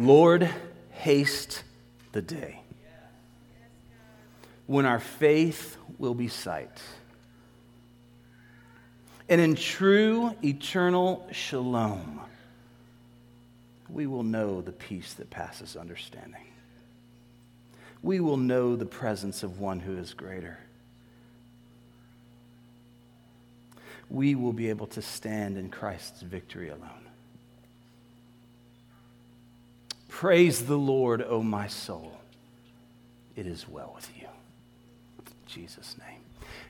Lord, haste the day when our faith will be sight. And in true eternal shalom, we will know the peace that passes understanding. We will know the presence of one who is greater. We will be able to stand in Christ's victory alone. Praise the Lord, O my soul. It is well with you. In Jesus' name.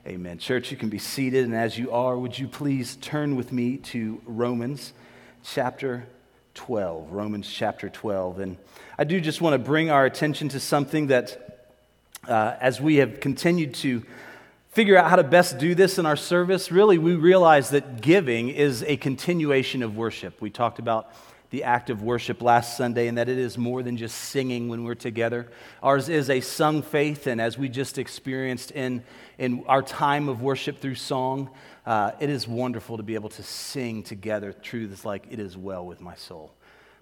Amen. Church, you can be seated, and as you are, would you please turn with me to Romans chapter 12. Romans chapter 12. And I do just want to bring our attention to something that, uh, as we have continued to figure out how to best do this in our service, really we realize that giving is a continuation of worship. We talked about the act of worship last Sunday and that it is more than just singing when we're together. Ours is a sung faith, and as we just experienced in, in our time of worship through song, uh, it is wonderful to be able to sing together truths like, It is well with my soul.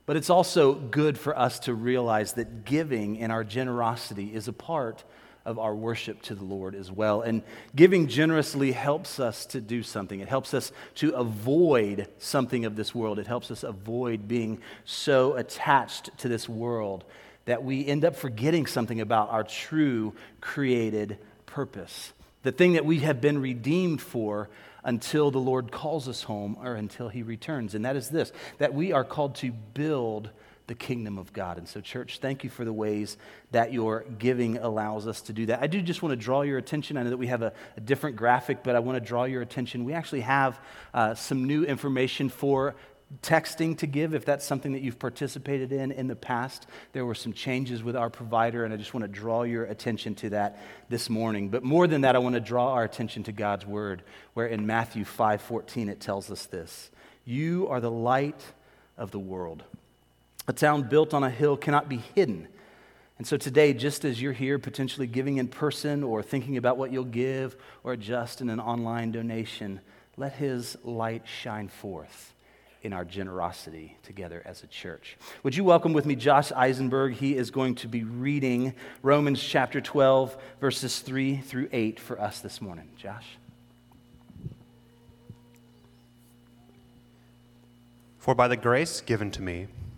But it's also good for us to realize that giving and our generosity is a part of our worship to the Lord as well. And giving generously helps us to do something. It helps us to avoid something of this world. It helps us avoid being so attached to this world that we end up forgetting something about our true created purpose. The thing that we have been redeemed for until the Lord calls us home or until he returns. And that is this that we are called to build the kingdom of God. And so, church, thank you for the ways that your giving allows us to do that. I do just want to draw your attention. I know that we have a, a different graphic, but I want to draw your attention. We actually have uh, some new information for texting to give if that's something that you've participated in in the past there were some changes with our provider and i just want to draw your attention to that this morning but more than that i want to draw our attention to god's word where in matthew 5.14 it tells us this you are the light of the world a town built on a hill cannot be hidden. And so today, just as you're here potentially giving in person or thinking about what you'll give or adjust in an online donation, let his light shine forth in our generosity together as a church. Would you welcome with me Josh Eisenberg? He is going to be reading Romans chapter 12, verses 3 through 8 for us this morning. Josh? For by the grace given to me,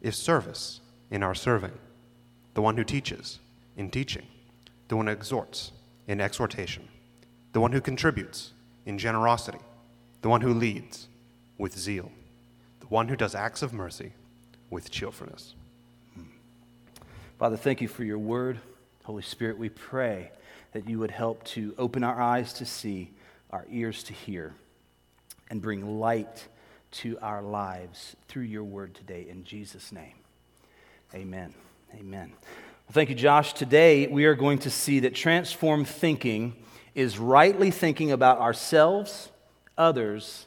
is service in our serving, the one who teaches in teaching, the one who exhorts in exhortation, the one who contributes in generosity, the one who leads with zeal, the one who does acts of mercy with cheerfulness. Father, thank you for your word. Holy Spirit, we pray that you would help to open our eyes to see, our ears to hear, and bring light to our lives through your word today. In Jesus' name, amen. Amen. Well, thank you, Josh. Today, we are going to see that transformed thinking is rightly thinking about ourselves, others,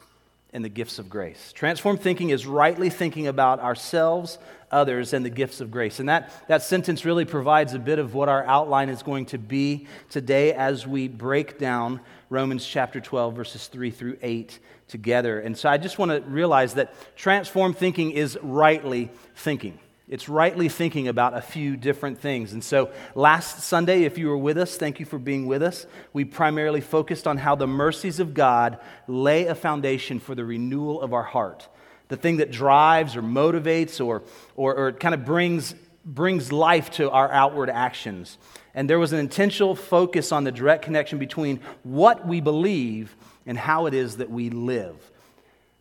and the gifts of grace. Transformed thinking is rightly thinking about ourselves, others, and the gifts of grace. And that, that sentence really provides a bit of what our outline is going to be today as we break down Romans chapter 12, verses 3 through 8 together. And so I just want to realize that transformed thinking is rightly thinking. It's rightly thinking about a few different things. And so last Sunday, if you were with us, thank you for being with us. We primarily focused on how the mercies of God lay a foundation for the renewal of our heart. The thing that drives or motivates or, or, or kind of brings, brings life to our outward actions. And there was an intentional focus on the direct connection between what we believe and how it is that we live.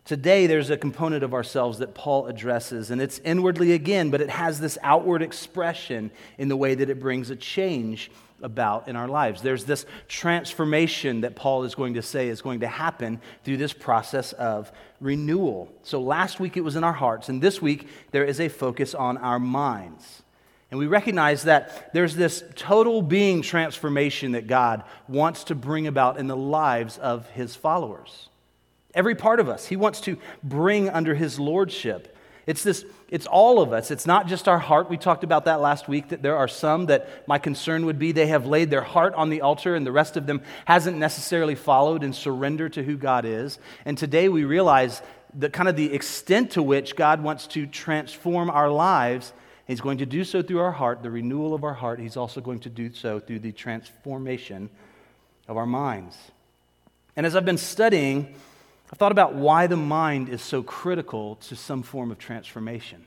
Today, there's a component of ourselves that Paul addresses, and it's inwardly again, but it has this outward expression in the way that it brings a change about in our lives. There's this transformation that Paul is going to say is going to happen through this process of renewal. So last week it was in our hearts, and this week there is a focus on our minds. And we recognize that there's this total being transformation that God wants to bring about in the lives of his followers. Every part of us, he wants to bring under his lordship. It's this, it's all of us. It's not just our heart. We talked about that last week, that there are some that my concern would be they have laid their heart on the altar and the rest of them hasn't necessarily followed and surrendered to who God is. And today we realize the kind of the extent to which God wants to transform our lives. He's going to do so through our heart, the renewal of our heart. He's also going to do so through the transformation of our minds. And as I've been studying, I've thought about why the mind is so critical to some form of transformation.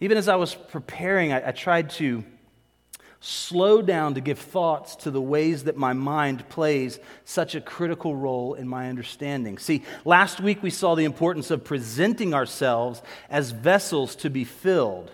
Even as I was preparing, I, I, tried to slow down to give thoughts to the ways that my mind plays such a critical role in my understanding. See, last week we saw the importance of presenting ourselves as vessels to be filled.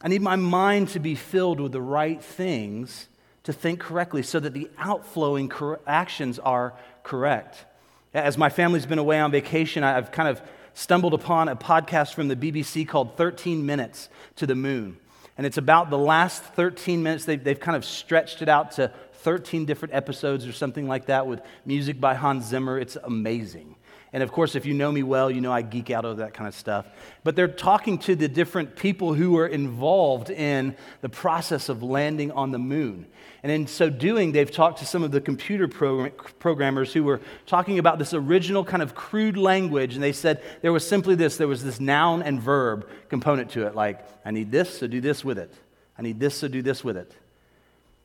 I need my mind to be filled with the right things to think correctly so that the outflowing actions are correct. As my family's been away on vacation, I've kind of stumbled upon a podcast from the BBC called 13 Minutes to the Moon. And it's about the last 13 minutes. They've, they've kind of stretched it out to 13 different episodes or something like that with music by Hans Zimmer. It's amazing. And of course, if you know me well, you know I geek out over that kind of stuff. But they're talking to the different people who were involved in the process of landing on the moon. And in so doing, they've talked to some of the computer programmers who were talking about this original kind of crude language. And they said there was simply this there was this noun and verb component to it, like, I need this, so do this with it. I need this, so do this with it.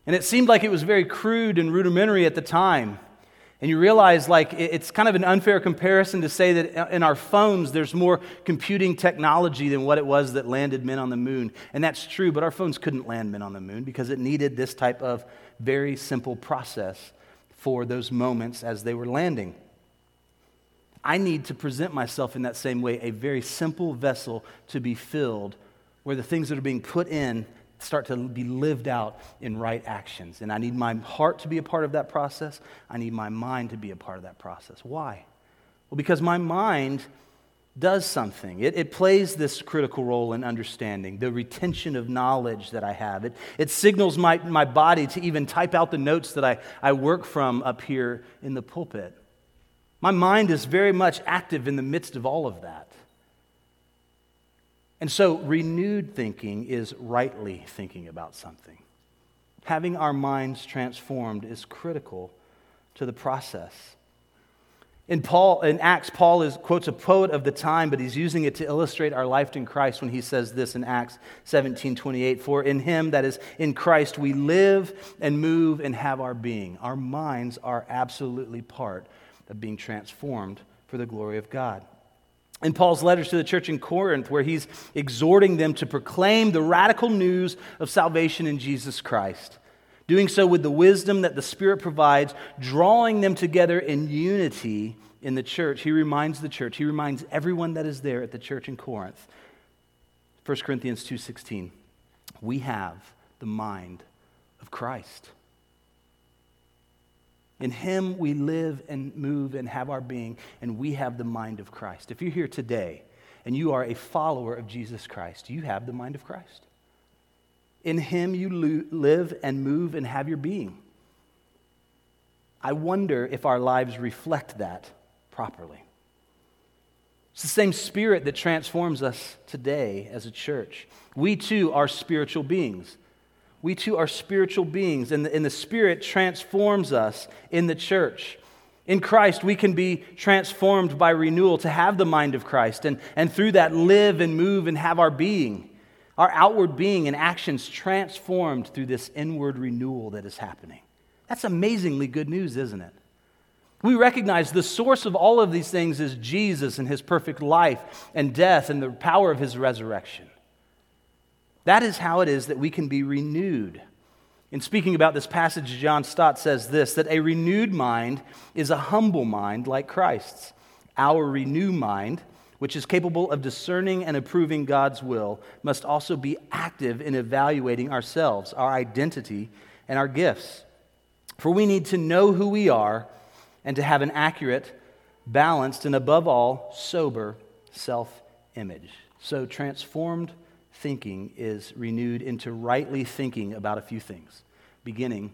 And it seemed like it was very crude and rudimentary at the time. And you realize, like, it's kind of an unfair comparison to say that in our phones there's more computing technology than what it was that landed men on the moon. And that's true, but our phones couldn't land men on the moon because it needed this type of very simple process for those moments as they were landing. I need to present myself in that same way, a very simple vessel to be filled, where the things that are being put in start to be lived out in right actions. And I need my heart to be a part of that process. I need my mind to be a part of that process. Why? Well, because my mind does something. It, it plays this critical role in understanding, the retention of knowledge that I have. It, it signals my, my body to even type out the notes that I, I work from up here in the pulpit. My mind is very much active in the midst of all of that. And so, renewed thinking is rightly thinking about something. Having our minds transformed is critical to the process. In Paul, in Acts, Paul is, quotes a poet of the time, but he's using it to illustrate our life in Christ when he says this in Acts 17 28. For in him, that is, in Christ, we live and move and have our being. Our minds are absolutely part of being transformed for the glory of God in Paul's letters to the church in Corinth, where he's exhorting them to proclaim the radical news of salvation in Jesus Christ, doing so with the wisdom that the Spirit provides, drawing them together in unity in the church. He reminds the church, he reminds everyone that is there at the church in Corinth. 1 Corinthians 2:16. We have the mind of Christ. In Him we live and move and have our being, and we have the mind of Christ. If you're here today and you are a follower of Jesus Christ, you have the mind of Christ. In Him you live and move and have your being. I wonder if our lives reflect that properly. It's the same spirit that transforms us today as a church. We too are spiritual beings we too are spiritual beings, and the, and the Spirit transforms us in the church. In Christ, we can be transformed by renewal to have the mind of Christ, and, and through that, live and move and have our being, our outward being and actions transformed through this inward renewal that is happening. That's amazingly good news, isn't it? We recognize the source of all of these things is Jesus and his perfect life and death and the power of his resurrection. That is how it is that we can be renewed. In speaking about this passage, John Stott says this that a renewed mind is a humble mind like Christ's. Our renewed mind which is capable of discerning and approving God's will, must also be active in evaluating ourselves, our identity, and our gifts. For we need to know who we are and to have an accurate, balanced, and above all, sober self image. So, transformed thinking is renewed into rightly thinking about a few things, beginning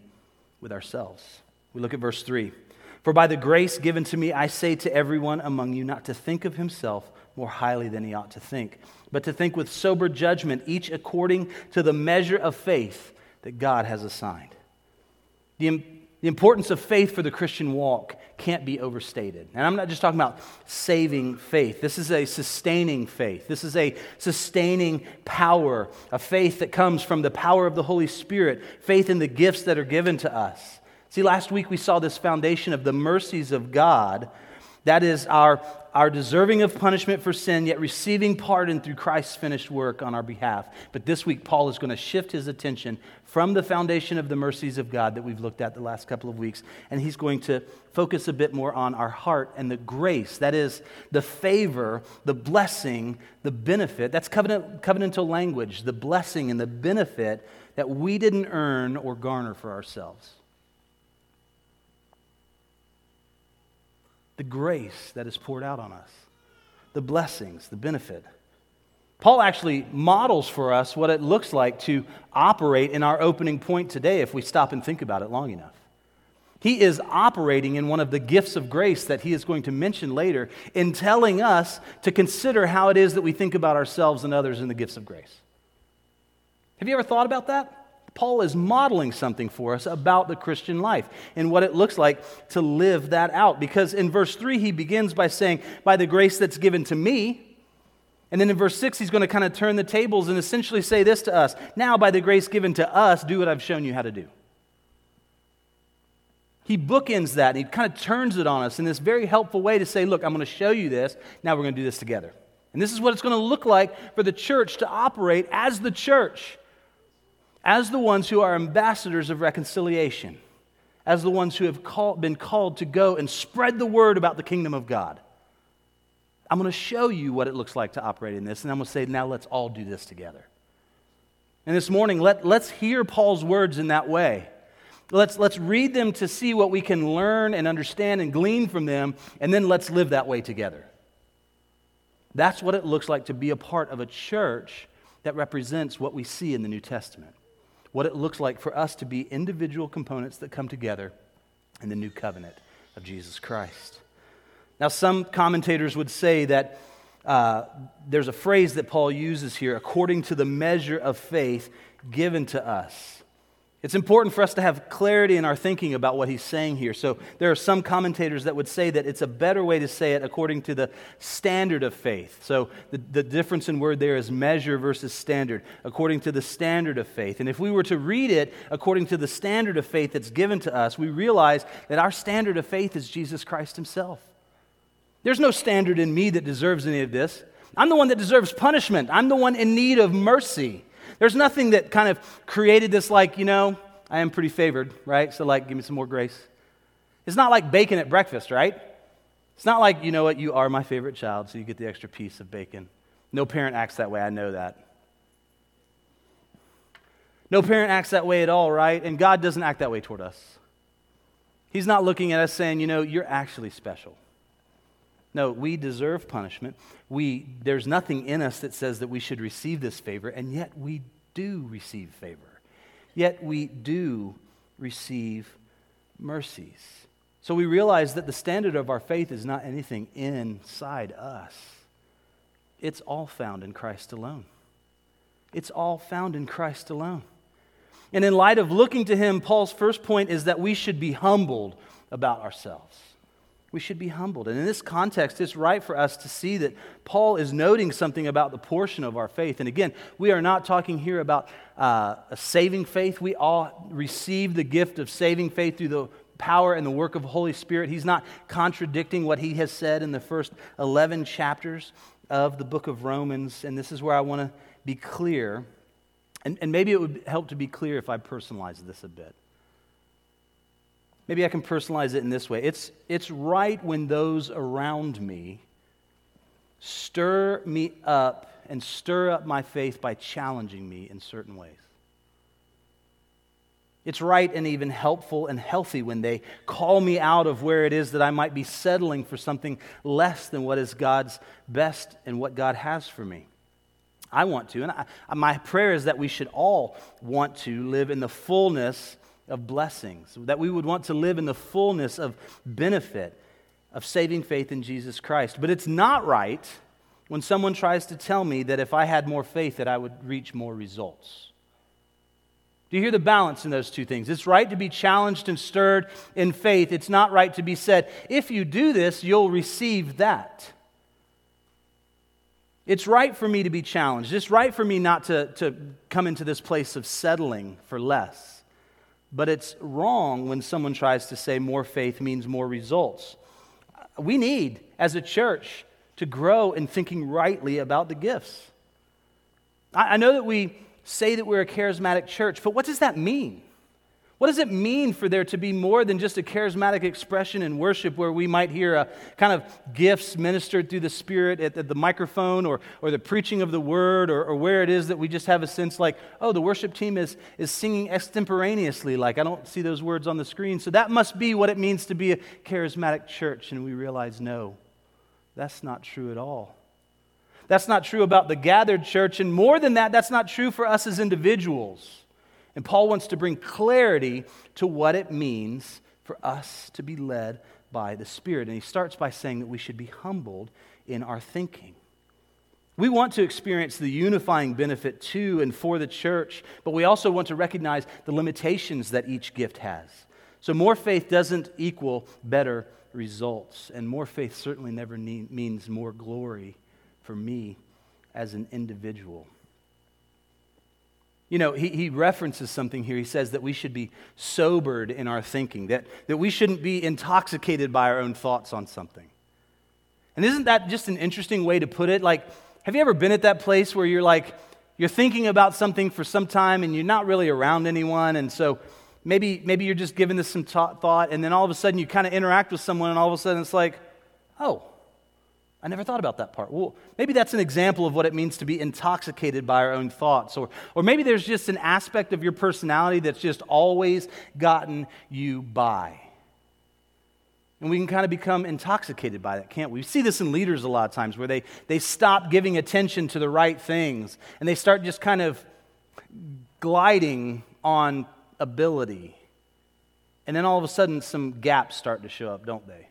with ourselves. We look at verse 3. For by the grace given to me, I say to everyone among you not to think of himself more highly than he ought to think, but to think with sober judgment, each according to the measure of faith that God has assigned. The, the importance of faith for the Christian walk can't be overstated. And I'm not just talking about saving faith. This is a sustaining faith. This is a sustaining power, a faith that comes from the power of the Holy Spirit, faith in the gifts that are given to us. See, last week we saw this foundation of the mercies of God. That is our, our deserving of punishment for sin, yet receiving pardon through Christ's finished work on our behalf. But this week, Paul is going to shift his attention from the foundation of the mercies of God that we've looked at the last couple of weeks, and he's going to focus a bit more on our heart and the grace. That is, the favor, the blessing, the benefit. That's covenant, covenantal language, the blessing and the benefit that we didn't earn or garner for ourselves. The grace that is poured out on us, the blessings, the benefit. Paul actually models for us what it looks like to operate in our opening point today if we stop and think about it long enough. He is operating in one of the gifts of grace that he is going to mention later in telling us to consider how it is that we think about ourselves and others in the gifts of grace. Have you ever thought about that? Paul is modeling something for us about the Christian life and what it looks like to live that out. Because in verse 3, he begins by saying, By the grace that's given to me. And then in verse 6, he's going to kind of turn the tables and essentially say this to us Now, by the grace given to us, do what I've shown you how to do. He bookends that and he kind of turns it on us in this very helpful way to say, Look, I'm going to show you this. Now we're going to do this together. And this is what it's going to look like for the church to operate as the church as the ones who are ambassadors of reconciliation, as the ones who have call, been called to go and spread the word about the kingdom of God. I'm going to show you what it looks like to operate in this, and I'm going to say, now let's all do this together. And this morning, let, let's hear Paul's words in that way. Let's, let's read them to see what we can learn and understand and glean from them, and then let's live that way together. That's what it looks like to be a part of a church that represents what we see in the New Testament what it looks like for us to be individual components that come together in the new covenant of Jesus Christ. Now, some commentators would say that uh, there's a phrase that Paul uses here according to the measure of faith given to us. It's important for us to have clarity in our thinking about what he's saying here. So, there are some commentators that would say that it's a better way to say it according to the standard of faith. So, the, the difference in word there is measure versus standard, according to the standard of faith. And if we were to read it according to the standard of faith that's given to us, we realize that our standard of faith is Jesus Christ himself. There's no standard in me that deserves any of this. I'm the one that deserves punishment, I'm the one in need of mercy. There's nothing that kind of created this, like, you know, I am pretty favored, right? So, like, give me some more grace. It's not like bacon at breakfast, right? It's not like, you know what, you are my favorite child, so you get the extra piece of bacon. No parent acts that way, I know that. No parent acts that way at all, right? And God doesn't act that way toward us. He's not looking at us saying, you know, you're actually special. No, we deserve punishment. We, there's nothing in us that says that we should receive this favor, and yet we do receive favor. Yet we do receive mercies. So we realize that the standard of our faith is not anything inside us, it's all found in Christ alone. It's all found in Christ alone. And in light of looking to Him, Paul's first point is that we should be humbled about ourselves we should be humbled. And in this context, it's right for us to see that Paul is noting something about the portion of our faith. And again, we are not talking here about uh, a saving faith. We all receive the gift of saving faith through the power and the work of the Holy Spirit. He's not contradicting what he has said in the first 11 chapters of the book of Romans. And this is where I want to be clear. And, and maybe it would help to be clear if I personalize this a bit. Maybe I can personalize it in this way it's, it's right when those around me stir me up and stir up my faith by challenging me in certain ways. It's right and even helpful and healthy when they call me out of where it is that I might be settling for something less than what is God's best and what God has for me. I want to. And I, my prayer is that we should all want to live in the fullness of blessings, that we would want to live in the fullness of benefit of saving faith in Jesus Christ. But it's not right when someone tries to tell me that if I had more faith that I would reach more results. Do you hear the balance in those two things? It's right to be challenged and stirred in faith. It's not right to be said, if you do this, you'll receive that. It's right for me to be challenged. It's right for me not to, to come into this place of settling for less. But it's wrong when someone tries to say more faith means more results. We need, as a church, to grow in thinking rightly about the gifts. I, know that we say that we're a charismatic church, but what does that mean? What does it mean for there to be more than just a charismatic expression in worship where we might hear a kind of gifts ministered through the Spirit at, the microphone or, or the preaching of the word or, or where it is that we just have a sense like, oh, the worship team is, is singing extemporaneously, like I don't see those words on the screen. So that must be what it means to be a charismatic church. And we realize, no, that's not true at all. That's not true about the gathered church. And more than that, that's not true for us as individuals. And Paul wants to bring clarity to what it means for us to be led by the Spirit. And he starts by saying that we should be humbled in our thinking. We want to experience the unifying benefit to and for the church, but we also want to recognize the limitations that each gift has. So, more faith doesn't equal better results, and more faith certainly never means more glory for me as an individual. You know, he, he references something here. He says that we should be sobered in our thinking, that, that we shouldn't be intoxicated by our own thoughts on something. And isn't that just an interesting way to put it? Like, have you ever been at that place where you're like, you're thinking about something for some time and you're not really around anyone, and so maybe, maybe you're just giving this some thought, and then all of a sudden you kind of interact with someone, and all of a sudden it's like, oh, I never thought about that part. Well, maybe that's an example of what it means to be intoxicated by our own thoughts. Or, or maybe there's just an aspect of your personality that's just always gotten you by. And we can kind of become intoxicated by that, can't we? We see this in leaders a lot of times where they, they stop giving attention to the right things and they start just kind of gliding on ability. And then all of a sudden, some gaps start to show up, don't they?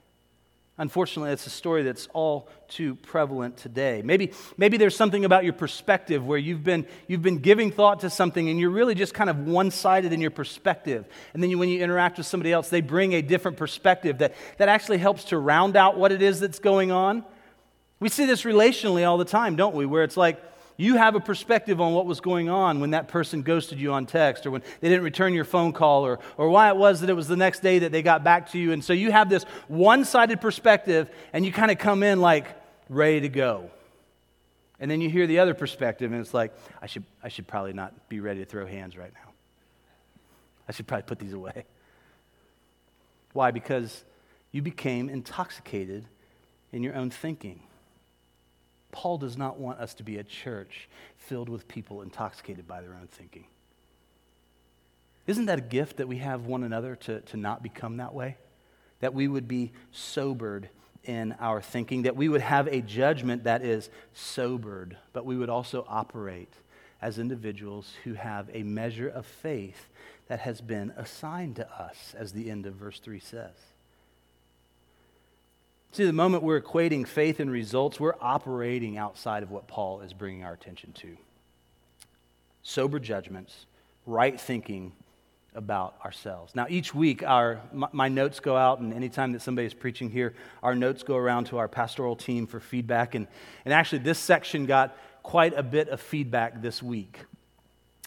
Unfortunately, it's a story that's all too prevalent today. Maybe, maybe there's something about your perspective where you've been, you've been giving thought to something and you're really just kind of one sided in your perspective. And then you, when you interact with somebody else, they bring a different perspective that, that actually helps to round out what it is that's going on. We see this relationally all the time, don't we? Where it's like, you have a perspective on what was going on when that person ghosted you on text or when they didn't return your phone call or, or why it was that it was the next day that they got back to you. And so you have this one sided perspective and you kind of come in like ready to go. And then you hear the other perspective and it's like, I should, I should probably not be ready to throw hands right now. I should probably put these away. Why? Because you became intoxicated in your own thinking. Paul does not want us to be a church filled with people intoxicated by their own thinking. Isn't that a gift that we have one another to, to not become that way? That we would be sobered in our thinking, that we would have a judgment that is sobered, but we would also operate as individuals who have a measure of faith that has been assigned to us, as the end of verse 3 says. See, the moment we're equating faith and results, we're operating outside of what Paul is bringing our attention to. Sober judgments, right thinking about ourselves. Now, each week, our, my, my notes go out, and anytime that somebody is preaching here, our notes go around to our pastoral team for feedback. And, and actually, this section got quite a bit of feedback this week.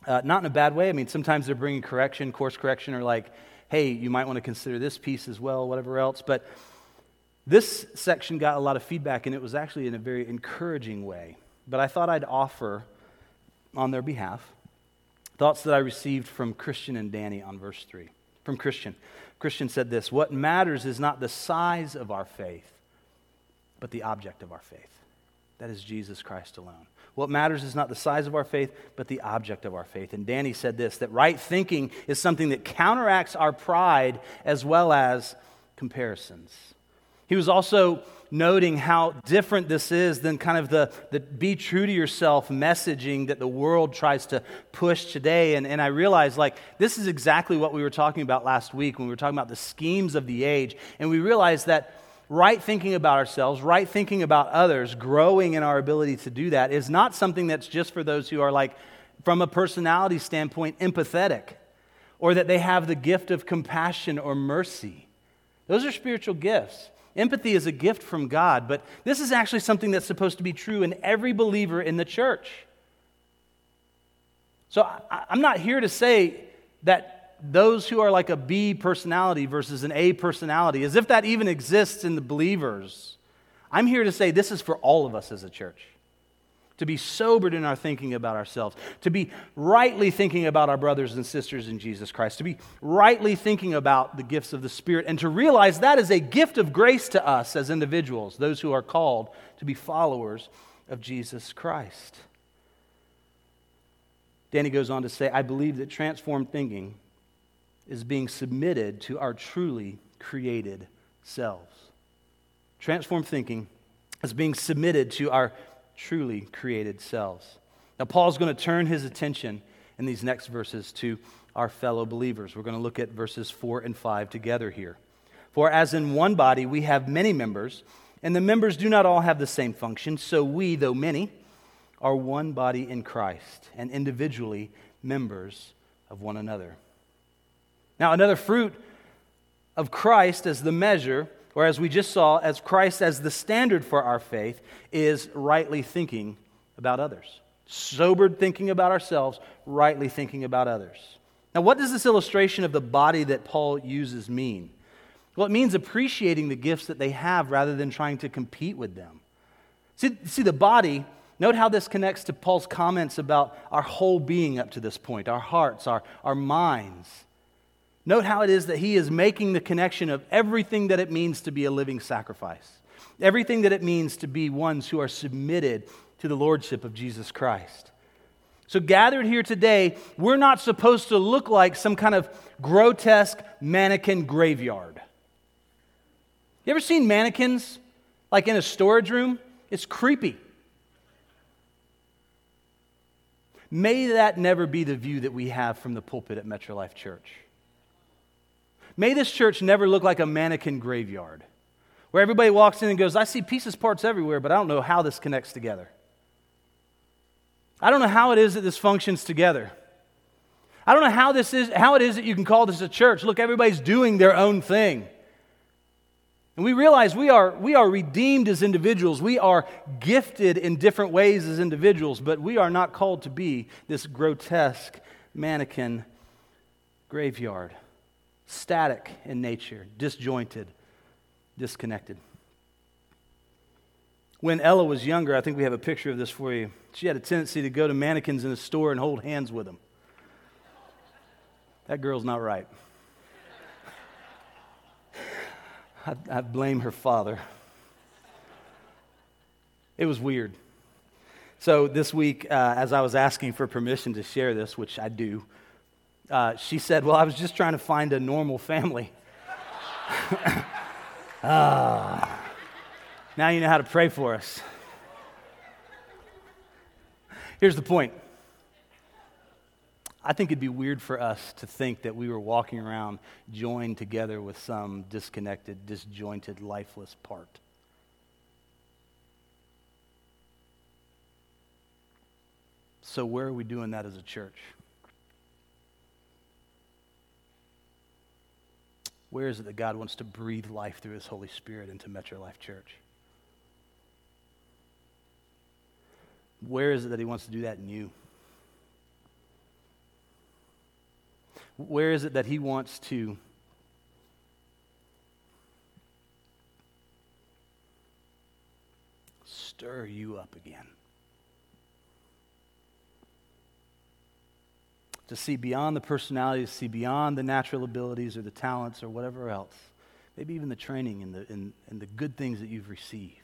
Uh, not in a bad way. I mean, sometimes they're bringing correction, course correction, or like, hey, you might want to consider this piece as well, whatever else. But this section got a lot of feedback, and it was actually in a very encouraging way. But I thought I'd offer on their behalf thoughts that I received from Christian and Danny on verse 3. From Christian. Christian said this What matters is not the size of our faith, but the object of our faith. That is Jesus Christ alone. What matters is not the size of our faith, but the object of our faith. And Danny said this that right thinking is something that counteracts our pride as well as comparisons. He was also noting how different this is than kind of the, the be true to yourself messaging that the world tries to push today. And, and I realized, like, this is exactly what we were talking about last week when we were talking about the schemes of the age. And we realized that right thinking about ourselves, right thinking about others, growing in our ability to do that is not something that's just for those who are, like, from a personality standpoint, empathetic or that they have the gift of compassion or mercy. Those are spiritual gifts. Empathy is a gift from God, but this is actually something that's supposed to be true in every believer in the church. So I, am not here to say that those who are like a B personality versus an A personality, as if that even exists in the believers. I'm here to say this is for all of us as a church to be sobered in our thinking about ourselves, to be rightly thinking about our brothers and sisters in Jesus Christ, to be rightly thinking about the gifts of the Spirit, and to realize that is a gift of grace to us as individuals, those who are called to be followers of Jesus Christ. Danny goes on to say, I believe that transformed thinking is being submitted to our truly created selves. Transformed thinking is being submitted to our truly created selves. Now, Paul's going to turn his attention in these next verses to our fellow believers. We're going to look at verses 4 and 5 together here. For as in one body we have many members, and the members do not all have the same function, so we, though many, are one body in Christ, and individually members of one another. Now, another fruit of Christ as the measure or as we just saw, as Christ as the standard for our faith, is rightly thinking about others. Sobered thinking about ourselves, rightly thinking about others. Now, what does this illustration of the body that Paul uses mean? Well, it means appreciating the gifts that they have rather than trying to compete with them. See, see the body, note how this connects to Paul's comments about our whole being up to this point our hearts, our, our minds. Note how it is that he is making the connection of everything that it means to be a living sacrifice, everything that it means to be ones who are submitted to the lordship of Jesus Christ. So, gathered here today, we're not supposed to look like some kind of grotesque mannequin graveyard. You ever seen mannequins like in a storage room? It's creepy. May that never be the view that we have from the pulpit at Metro Life Church. May this church never look like a mannequin graveyard where everybody walks in and goes, I see pieces, parts everywhere, but I don't know how this connects together. I don't know how it is that this functions together. I don't know how this is how it is that you can call this a church. Look, everybody's doing their own thing. And we realize we are, we are redeemed as individuals. We are gifted in different ways as individuals, but we are not called to be this grotesque mannequin graveyard static in nature, disjointed, disconnected. When Ella was younger, I think we have a picture of this for you. She had a tendency to go to mannequins in a store and hold hands with them. That girl's not right. I, I blame her father. It was weird. So this week, uh, as I was asking for permission to share this, which I do, uh, she said, Well, I was just trying to find a normal family. uh, now you know how to pray for us. Here's the point I think it'd be weird for us to think that we were walking around joined together with some disconnected, disjointed, lifeless part. So, where are we doing that as a church? Where is it that God wants to breathe life through His Holy Spirit into Metro Life Church? Where is it that He wants to do that in you? Where is it that He wants to stir you up again? To see beyond the personality, to see beyond the natural abilities or the talents or whatever else, maybe even the training and the, and, and the good things that you've received,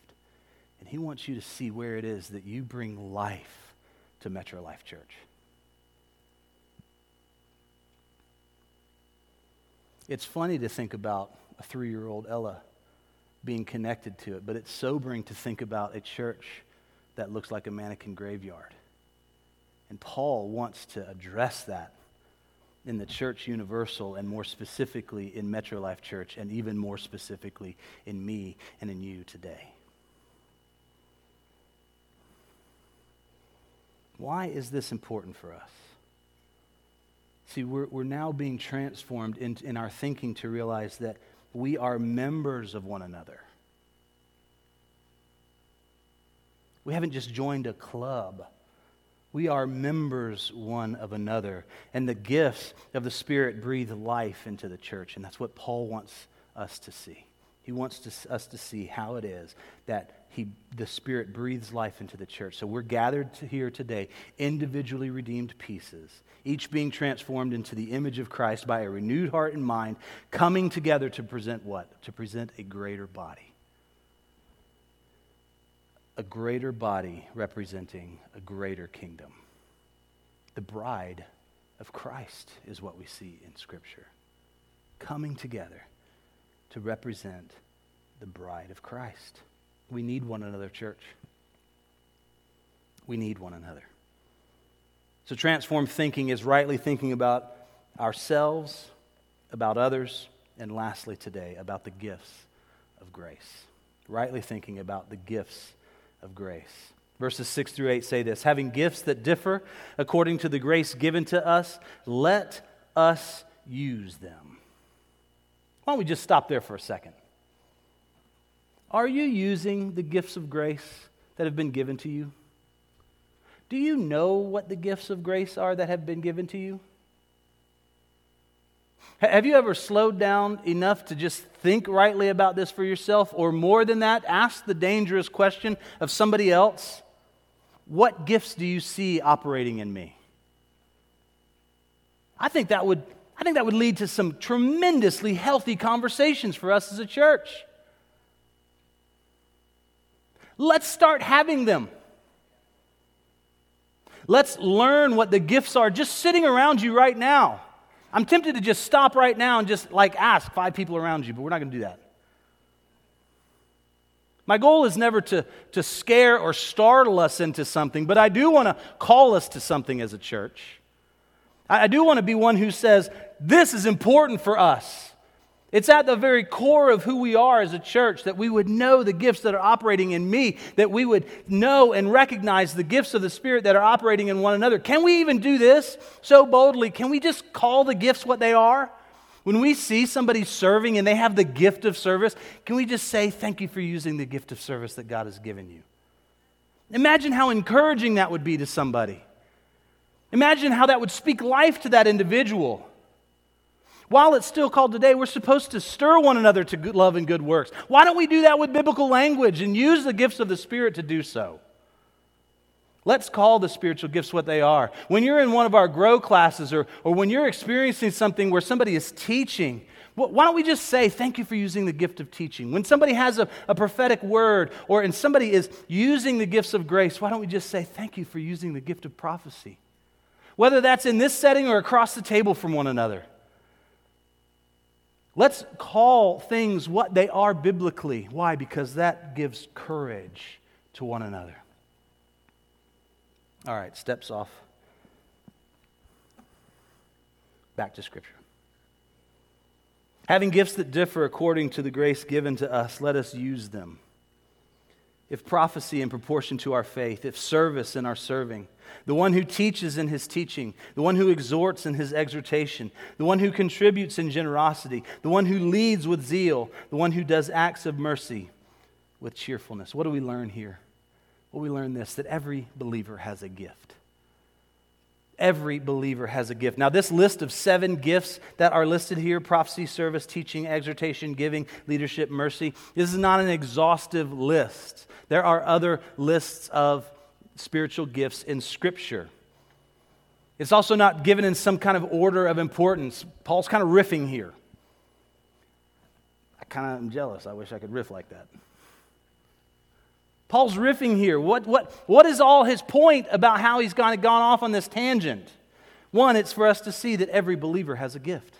And He wants you to see where it is that you bring life to Metro Life Church. It's funny to think about a three year old Ella being connected to it, but it's sobering to think about a church that looks like a mannequin graveyard. And Paul wants to address that in the church universal and more specifically in Metro Life Church and even more specifically in me and in you today. Why is this important for us? See, we're, we're now being transformed in, in our thinking to realize that we are members of one another. We haven't just joined a club. We are members one of another. And the gifts of the Spirit breathe life into the church. And that's what Paul wants us to see. He wants to, us to see how it is that he, the Spirit breathes life into the church. So we're gathered to here today, individually redeemed pieces, each being transformed into the image of Christ by a renewed heart and mind, coming together to present what? To present a greater body. A greater body representing a greater kingdom. The bride of Christ is what we see in Scripture. Coming together to represent the bride of Christ. We need one another, church. We need one another. So, transformed thinking is rightly thinking about ourselves, about others, and lastly, today, about the gifts of grace. Rightly thinking about the gifts of grace. Verses 6 through 8 say this Having gifts that differ according to the grace given to us, let us use them. Why don't we just stop there for a second? Are you using the gifts of grace that have been given to you? Do you know what the gifts of grace are that have been given to you? Have you ever slowed down enough to just think rightly about this for yourself? Or more than that, ask the dangerous question of somebody else What gifts do you see operating in me? I think that would, I think that would lead to some tremendously healthy conversations for us as a church. Let's start having them. Let's learn what the gifts are just sitting around you right now. I'm tempted to just stop right now and just like ask five people around you, but we're not going to do that. My goal is never to, to scare or startle us into something, but I do want to call us to something as a church. I, I do want to be one who says, This is important for us. It's at the very core of who we are as a church that we would know the gifts that are operating in me, that we would know and recognize the gifts of the Spirit that are operating in one another. Can we even do this so boldly? Can we just call the gifts what they are? When we see somebody serving and they have the gift of service, can we just say, Thank you for using the gift of service that God has given you? Imagine how encouraging that would be to somebody. Imagine how that would speak life to that individual. While it's still called today, we're supposed to stir one another to good love and good works. Why don't we do that with biblical language and use the gifts of the Spirit to do so? Let's call the spiritual gifts what they are. When you're in one of our grow classes or, or when you're experiencing something where somebody is teaching, why don't we just say, Thank you for using the gift of teaching? When somebody has a, a prophetic word or and somebody is using the gifts of grace, why don't we just say, Thank you for using the gift of prophecy? Whether that's in this setting or across the table from one another. Let's call things what they are biblically. Why? Because that gives courage to one another. All right, steps off. Back to Scripture. Having gifts that differ according to the grace given to us, let us use them if prophecy in proportion to our faith, if service in our serving, the one who teaches in his teaching, the one who exhorts in his exhortation, the one who contributes in generosity, the one who leads with zeal, the one who does acts of mercy with cheerfulness. What do we learn here? Well, we learn this that every believer has a gift. Every believer has a gift. Now, this list of seven gifts that are listed here prophecy, service, teaching, exhortation, giving, leadership, mercy this is not an exhaustive list. There are other lists of spiritual gifts in Scripture. It's also not given in some kind of order of importance. Paul's kind of riffing here. I kind of am jealous. I wish I could riff like that. Paul's riffing here. What, what, what is all his point about how he's gone, gone off on this tangent? One, it's for us to see that every believer has a gift.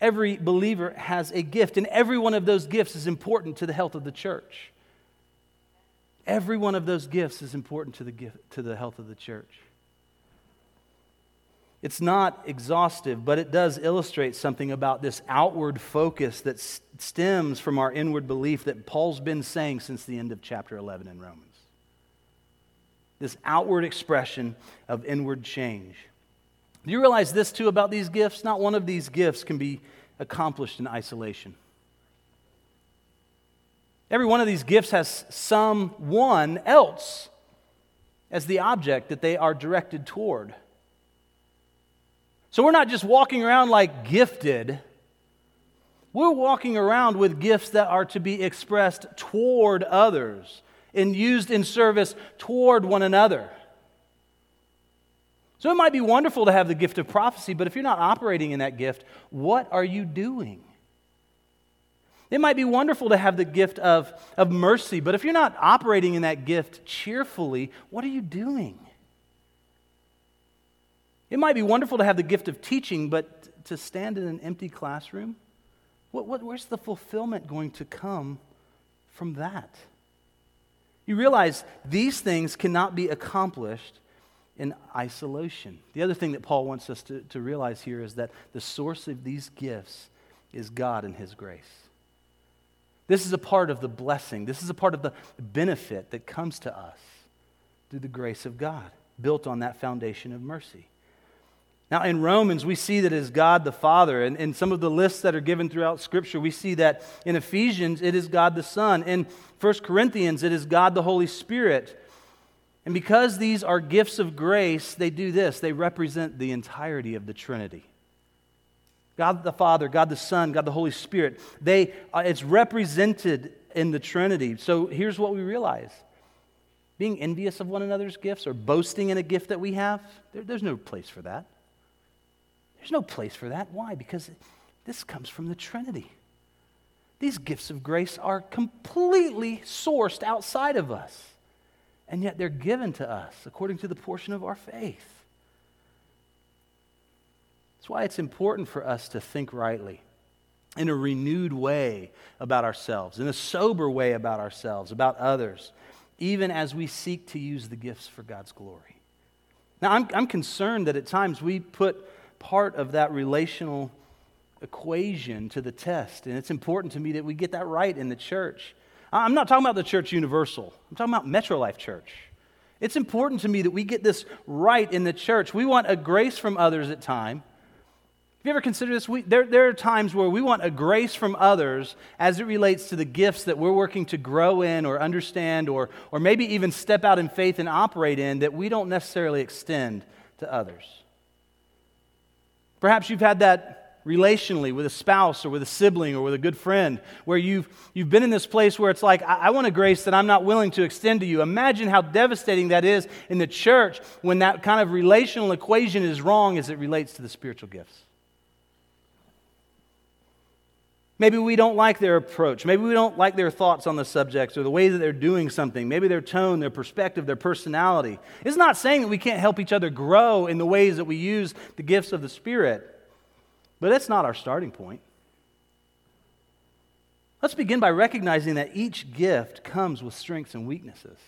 Every believer has a gift, and every one of those gifts is important to the health of the church. Every one of those gifts is important to the, gift, to the health of the church. It's not exhaustive, but it does illustrate something about this outward focus that stems from our inward belief that Paul's been saying since the end of chapter 11 in Romans. This outward expression of inward change. Do you realize this too about these gifts? Not one of these gifts can be accomplished in isolation. Every one of these gifts has someone else as the object that they are directed toward. So we're not just walking around like gifted. We're walking around with gifts that are to be expressed toward others and used in service toward one another. So it might be wonderful to have the gift of prophecy, but if you're not operating in that gift, what are you doing? It might be wonderful to have the gift of, of mercy, but if you're not operating in that gift cheerfully, what are you doing? It might be wonderful to have the gift of teaching, but to stand in an empty classroom, what, what, where's the fulfillment going to come from that? You realize these things cannot be accomplished in isolation. The other thing that Paul wants us to, to realize here is that the source of these gifts is God and His grace. This is a part of the blessing, this is a part of the benefit that comes to us through the grace of God, built on that foundation of mercy. Now, in Romans, we see that is God the Father. And in some of the lists that are given throughout Scripture, we see that in Ephesians, it is God the Son. In 1 Corinthians, it is God the Holy Spirit. And because these are gifts of grace, they do this they represent the entirety of the Trinity. God the Father, God the Son, God the Holy Spirit. They, uh, it's represented in the Trinity. So here's what we realize being envious of one another's gifts or boasting in a gift that we have, there, there's no place for that. There's no place for that. Why? Because this comes from the Trinity. These gifts of grace are completely sourced outside of us, and yet they're given to us according to the portion of our faith. That's why it's important for us to think rightly, in a renewed way about ourselves, in a sober way about ourselves, about others, even as we seek to use the gifts for God's glory. Now, I'm, I'm concerned that at times we put part of that relational equation to the test. And it's important to me that we get that right in the church. I'm not talking about the church universal, I'm talking about Metro Life Church. It's important to me that we get this right in the church. We want a grace from others at time. Have you ever considered this? We, there, there are times where we want a grace from others as it relates to the gifts that we're working to grow in or understand or, or maybe even step out in faith and operate in that we don't necessarily extend to others. Perhaps you've had that relationally with a spouse or with a sibling or with a good friend where you've, you've been in this place where it's like, I, I want a grace that I'm not willing to extend to you. Imagine how devastating that is in the church when that kind of relational equation is wrong as it relates to the spiritual gifts. Maybe we don't like their approach. Maybe we don't like their thoughts on the subjects or the way that they're doing something. Maybe their tone, their perspective, their personality. It's not saying that we can't help each other grow in the ways that we use the gifts of the Spirit, but that's not our starting point. Let's begin by recognizing that each gift comes with strengths and weaknesses.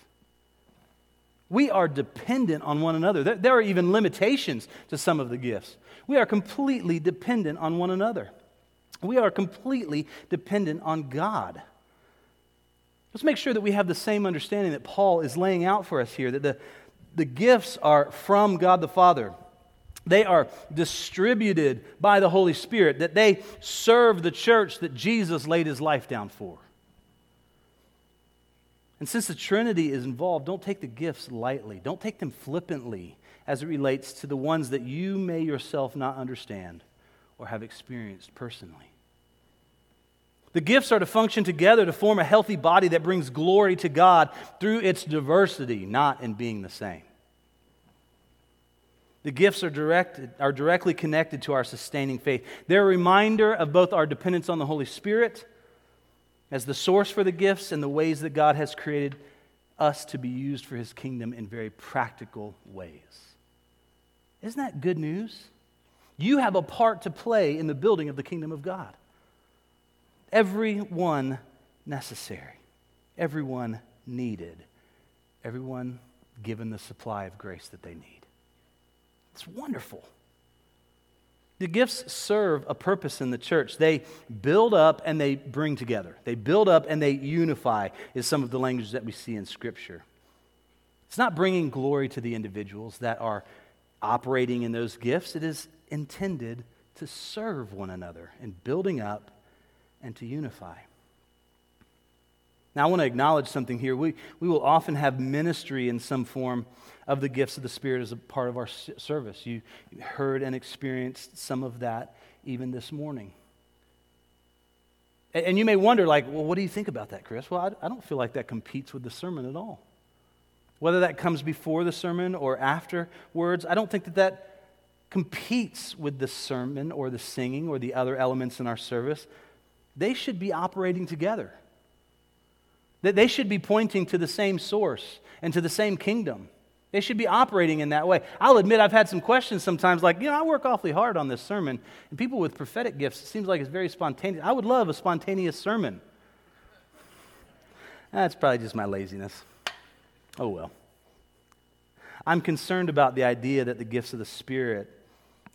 We are dependent on one another. There are even limitations to some of the gifts. We are completely dependent on one another. We are completely dependent on God. Let's make sure that we have the same understanding that Paul is laying out for us here that the, the gifts are from God the Father. They are distributed by the Holy Spirit, that they serve the church that Jesus laid his life down for. And since the Trinity is involved, don't take the gifts lightly. Don't take them flippantly as it relates to the ones that you may yourself not understand or have experienced personally. The gifts are to function together to form a healthy body that brings glory to God through its diversity, not in being the same. The gifts are, directed, are directly connected to our sustaining faith. They're a reminder of both our dependence on the Holy Spirit as the source for the gifts and the ways that God has created us to be used for his kingdom in very practical ways. Isn't that good news? You have a part to play in the building of the kingdom of God. Everyone necessary, everyone needed, everyone given the supply of grace that they need. It's wonderful. The gifts serve a purpose in the church. They build up and they bring together. They build up and they unify, is some of the language that we see in Scripture. It's not bringing glory to the individuals that are operating in those gifts, it is intended to serve one another and building up and to unify. Now, I want to acknowledge something here. We, we will often have ministry in some form of the gifts of the Spirit as a part of our service. You heard and experienced some of that even this morning. And you may wonder, like, well, what do you think about that, Chris? Well, I, I don't feel like that competes with the sermon at all. Whether that comes before the sermon or afterwards, I don't think that that competes with the sermon or the singing or the other elements in our service. They should be operating together. That they should be pointing to the same source and to the same kingdom. They should be operating in that way. I'll admit I've had some questions sometimes, like, you know, I work awfully hard on this sermon, and people with prophetic gifts, it seems like it's very spontaneous. I would love a spontaneous sermon. That's probably just my laziness. Oh well. I'm concerned about the idea that the gifts of the Spirit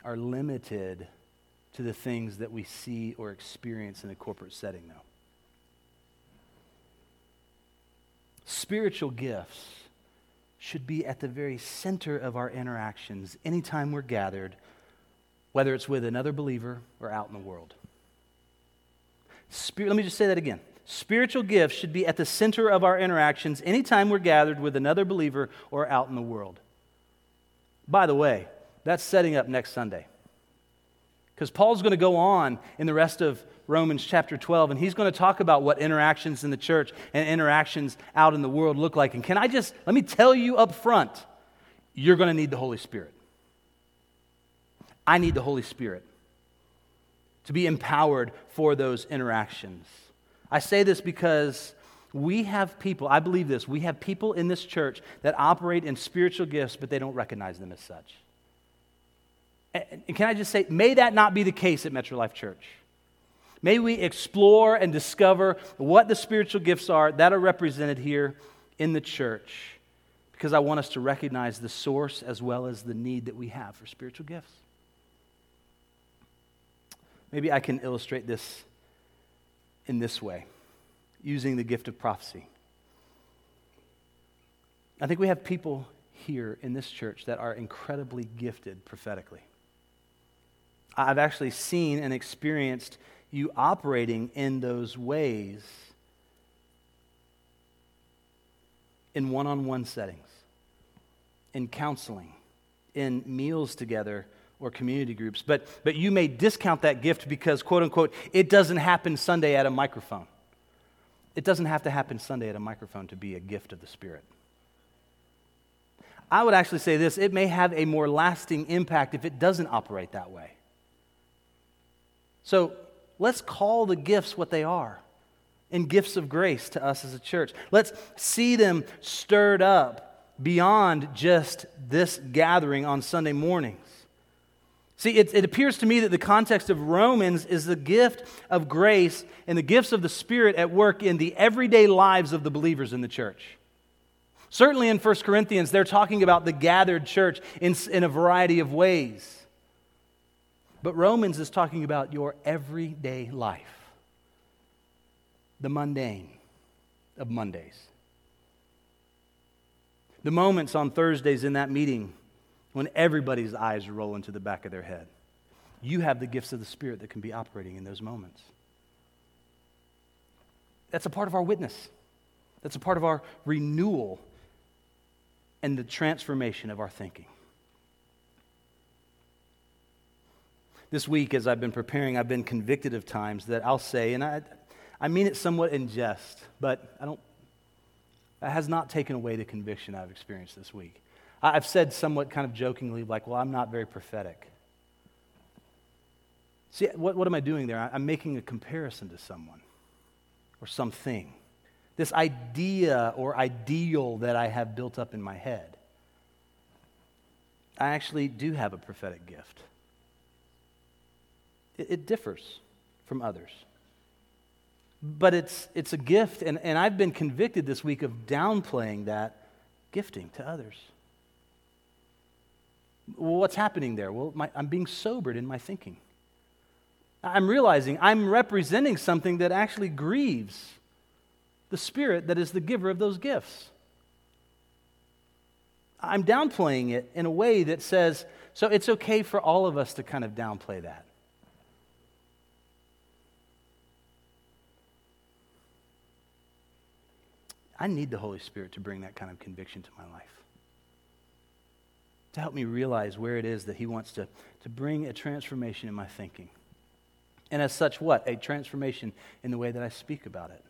are limited to the things that we see or experience in a corporate setting, though. Spiritual gifts should be at the very center of our interactions anytime we're gathered, whether it's with another believer or out in the world. Spirit, let me just say that again. Spiritual gifts should be at the center of our interactions anytime we're gathered with another believer or out in the world. By the way, that's setting up next Sunday. Because Paul's going to go on in the rest of Romans chapter 12, and he's going to talk about what interactions in the church and interactions out in the world look like. And can I just, let me tell you up front, you're going to need the Holy Spirit. I need the Holy Spirit to be empowered for those interactions. I say this because we have people, I believe this, we have people in this church that operate in spiritual gifts, but they don't recognize them as such. And can I just say, may that not be the case at Metro Life Church? May we explore and discover what the spiritual gifts are that are represented here in the church because I want us to recognize the source as well as the need that we have for spiritual gifts. Maybe I can illustrate this in this way using the gift of prophecy. I think we have people here in this church that are incredibly gifted prophetically. I've actually seen and experienced you operating in those ways in one on one settings, in counseling, in meals together or community groups. But, but you may discount that gift because, quote unquote, it doesn't happen Sunday at a microphone. It doesn't have to happen Sunday at a microphone to be a gift of the Spirit. I would actually say this it may have a more lasting impact if it doesn't operate that way. So let's call the gifts what they are and gifts of grace to us as a church. Let's see them stirred up beyond just this gathering on Sunday mornings. See, it, it, appears to me that the context of Romans is the gift of grace and the gifts of the Spirit at work in the everyday lives of the believers in the church. Certainly in 1 Corinthians, they're talking about the gathered church in, in a variety of ways. But Romans is talking about your everyday life, the mundane of Mondays. The moments on Thursdays in that meeting when everybody's eyes roll into the back of their head. You have the gifts of the Spirit that can be operating in those moments. That's a part of our witness. That's a part of our renewal and the transformation of our thinking. This week, as I've been preparing, I've been convicted of times that I'll say, and I, I mean it somewhat in jest, but I don't, that has not taken away the conviction I've experienced this week. I've said somewhat kind of jokingly, like, well, I'm not very prophetic. See, what, what am I doing there? I'm making a comparison to someone or something this idea or ideal that I have built up in my head. I actually do have a prophetic gift. It, it differs from others. But it's, it's a gift, and, and I've been convicted this week of downplaying that gifting to others. What's happening there? Well, my, I'm being sobered in my thinking. I'm realizing I'm representing something that actually grieves the Spirit that is the giver of those gifts. I'm downplaying it in a way that says, so it's okay for all of us to kind of downplay that. I need the Holy Spirit to bring that kind of conviction to my life. To help me realize where it is that He wants to, to bring a transformation in my thinking. And as such, what? A transformation in the way that I speak about it.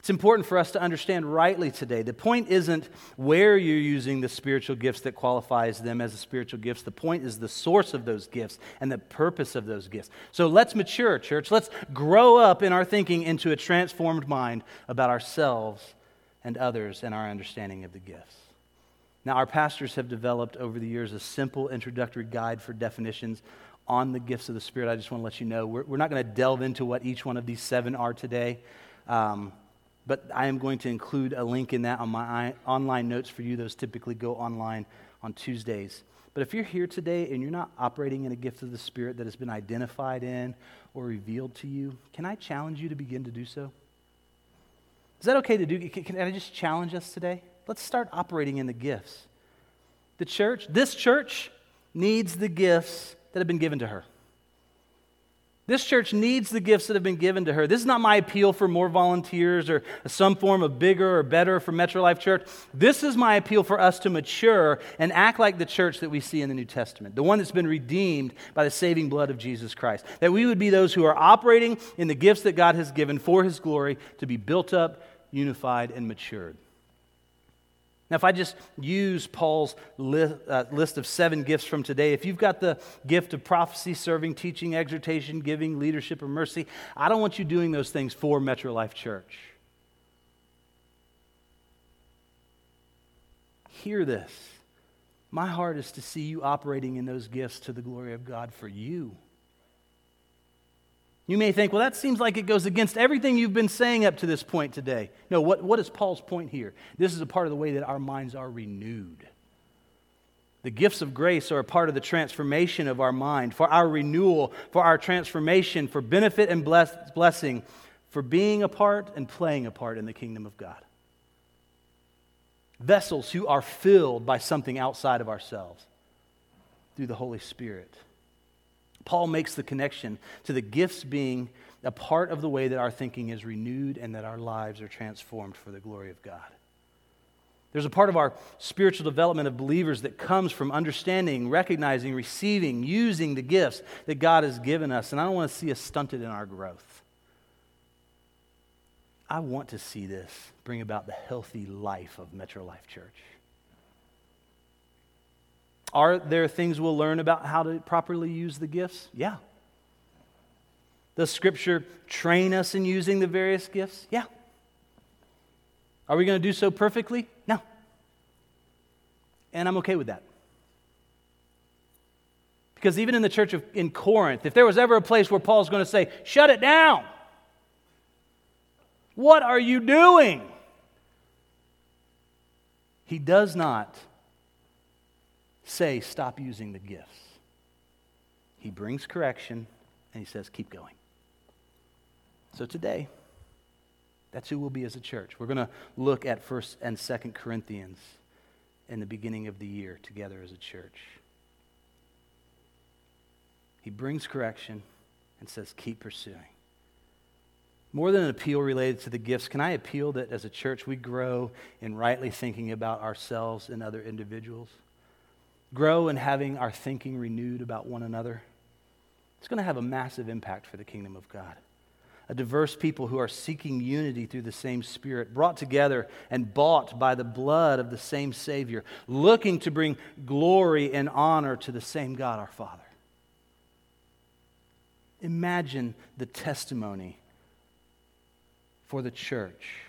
It's important for us to understand rightly today. The point isn't where you're using the spiritual gifts that qualifies them as the spiritual gifts. The point is the source of those gifts and the purpose of those gifts. So let's mature, church. Let's grow up in our thinking into a transformed mind about ourselves and others and our understanding of the gifts. Now, our pastors have developed over the years a simple introductory guide for definitions on the gifts of the Spirit. I just want to let you know we're, we're not going to delve into what each one of these seven are today. Um, but I am going to include a link in that on my online notes for you. Those typically go online on Tuesdays. But if you're here today and you're not operating in a gift of the Spirit that has been identified in or revealed to you, can I challenge you to begin to do so? Is that okay to do? Can I just challenge us today? Let's start operating in the gifts. The church, this church, needs the gifts that have been given to her. This church needs the gifts that have been given to her. This is not my appeal for more volunteers or some form of bigger or better for Metro Life Church. This is my appeal for us to mature and act like the church that we see in the New Testament, the one that's been redeemed by the saving blood of Jesus Christ. That we would be those who are operating in the gifts that God has given for his glory to be built up, unified, and matured. Now, if I just use Paul's list, uh, list of seven gifts from today, if you've got the gift of prophecy, serving, teaching, exhortation, giving, leadership, or mercy, I don't want you doing those things for Metro Life Church. Hear this. My heart is to see you operating in those gifts to the glory of God for you. You may think, well, that seems like it goes against everything you've been saying up to this point today. No, what, what is Paul's point here? This is a part of the way that our minds are renewed. The gifts of grace are a part of the transformation of our mind, for our renewal, for our transformation, for benefit and bless, blessing, for being a part and playing a part in the kingdom of God. Vessels who are filled by something outside of ourselves through the Holy Spirit. Paul makes the connection to the gifts being a part of the way that our thinking is renewed and that our lives are transformed for the glory of God. There's a part of our spiritual development of believers that comes from understanding, recognizing, receiving, using the gifts that God has given us. And I don't want to see us stunted in our growth. I want to see this bring about the healthy life of Metro Life Church. Are there things we'll learn about how to properly use the gifts? Yeah. Does Scripture train us in using the various gifts? Yeah. Are we going to do so perfectly? No. And I'm okay with that. Because even in the church of, in Corinth, if there was ever a place where Paul's going to say, shut it down, what are you doing? He does not say, stop using the gifts. He brings correction and he says, keep going. So today, that's who we'll be as a church. We're going to look at 1st and 2nd Corinthians in the beginning of the year together as a church. He brings correction and says, keep pursuing. More than an appeal related to the gifts, can I appeal that as a church we grow in rightly thinking about ourselves and other individuals? Grow in having our thinking renewed about one another, it's going to have a massive impact for the kingdom of God. A diverse people who are seeking unity through the same Spirit, brought together and bought by the blood of the same Savior, looking to bring glory and honor to the same God our Father. Imagine the testimony for the church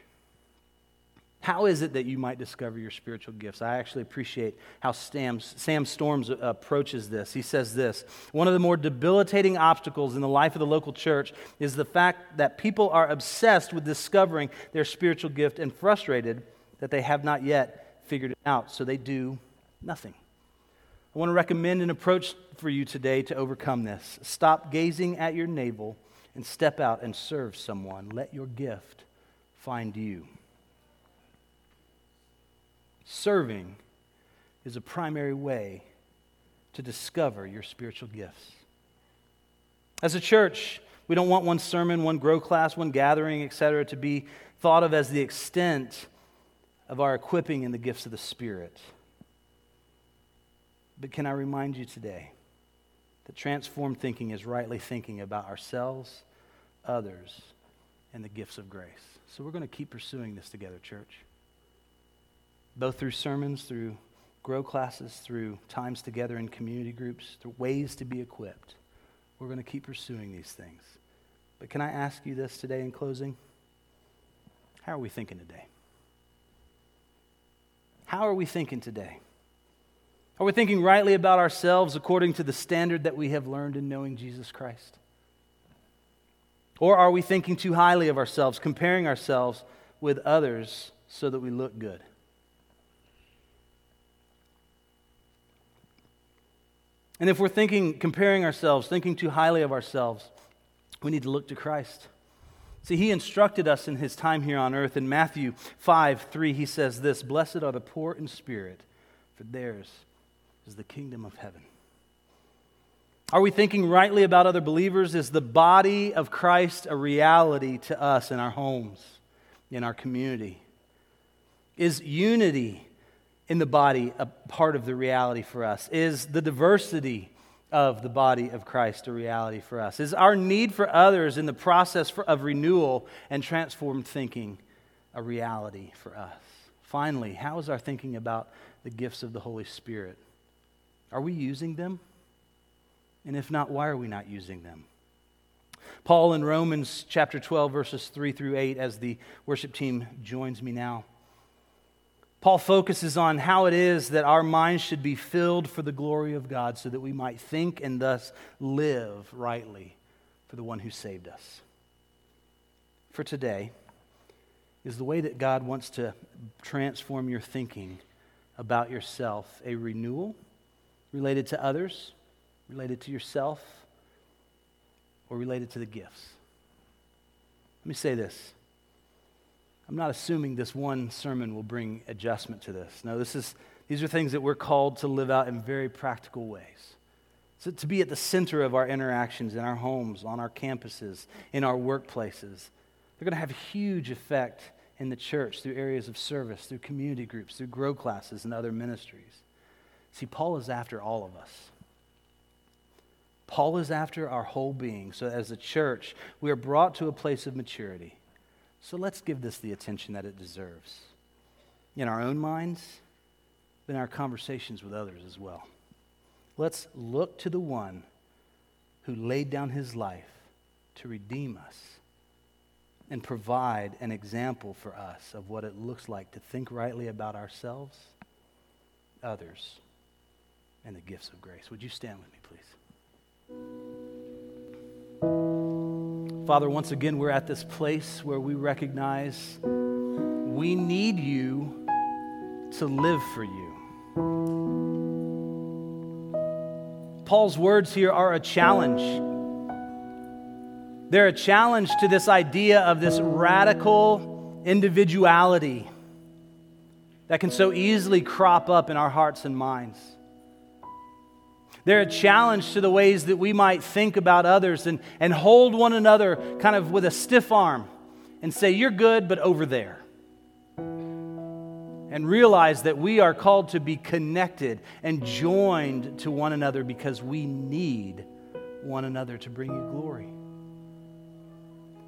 How is it that you might discover your spiritual gifts? I actually appreciate how Sam, Sam Storms uh, approaches this. He says this One of the more debilitating obstacles in the life of the local church is the fact that people are obsessed with discovering their spiritual gift and frustrated that they have not yet figured it out, so they do nothing. I want to recommend an approach for you today to overcome this. Stop gazing at your navel and step out and serve someone. Let your gift find you. Serving is a primary way to discover your spiritual gifts. As a church, we don't want one sermon, one grow class, one gathering, etc., to be thought of as the extent of our equipping in the gifts of the Spirit. But can I remind you today that transformed thinking is rightly thinking about ourselves, others, and the gifts of grace? So we're going to keep pursuing this together, church both through sermons, through grow classes, through times together in community groups, through ways to be equipped. We're going to keep pursuing these things. But can I ask you this today in closing? How are we thinking today? How are we thinking today? Are we thinking rightly about ourselves according to the standard that we have learned in knowing Jesus Christ? Or are we thinking too highly of ourselves, comparing ourselves with others so that we look good? And if we're thinking, comparing ourselves, thinking too highly of ourselves, we need to look to Christ. See, he instructed us in his time here on earth. In Matthew 5 3, he says this Blessed are the poor in spirit, for theirs is the kingdom of heaven. Are we thinking rightly about other believers? Is the body of Christ a reality to us in our homes, in our community? Is unity in the body a part of the reality for us? Is the diversity of the body of Christ a reality for us? Is our need for others in the process for, of renewal and transformed thinking a reality for us? Finally, how is our thinking about the gifts of the Holy Spirit? Are we using them? And if not, why are we not using them? Paul in Romans chapter 12, verses 3 through 8, as the worship team joins me now. Paul focuses on how it is that our minds should be filled for the glory of God so that we might think and thus live rightly for the one who saved us. For today is the way that God wants to transform your thinking about yourself a renewal related to others, related to yourself, or related to the gifts. Let me say this I'm not assuming this one sermon will bring adjustment to this. No, this is, these are things that we're called to live out in very practical ways. So to be at the center of our interactions in our homes, on our campuses, in our workplaces. They're going to have a huge effect in the church through areas of service, through community groups, through grow classes, and other ministries. See, Paul is after all of us. Paul is after our whole being. So, as a church, we are brought to a place of maturity so let's give this the attention that it deserves in our own minds, in our conversations with others as well. Let's look to the one who laid down his life to redeem us and provide an example for us of what it looks like to think rightly about ourselves, others, and the gifts of grace. Would you stand with me, please? Father, once again, we're at this place where we recognize we need you to live for you. Paul's words here are a challenge. They're a challenge to this idea of this radical individuality that can so easily crop up in our hearts and minds. They're a challenge to the ways that we might think about others and, and hold one another kind of with a stiff arm and say, You're good, but over there. And realize that we are called to be connected and joined to one another because we need one another to bring you glory.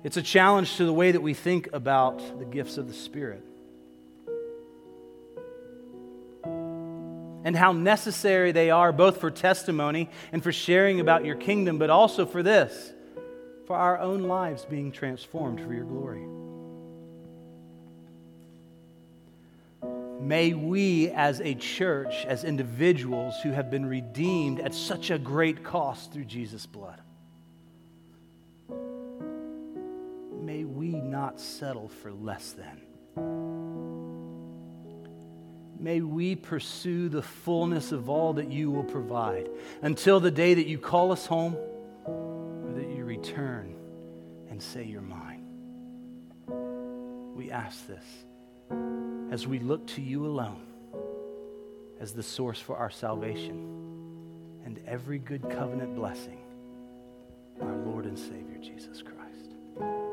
It's a challenge to the way that we think about the gifts of the Spirit. And how necessary they are, both for testimony and for sharing about your kingdom, but also for this, for our own lives being transformed for your glory. May we, as a church, as individuals who have been redeemed at such a great cost through Jesus' blood, may we not settle for less than. May we pursue the fullness of all that you will provide until the day that you call us home or that you return and say you're mine. We ask this as we look to you alone as the source for our salvation and every good covenant blessing, our Lord and Savior Jesus Christ.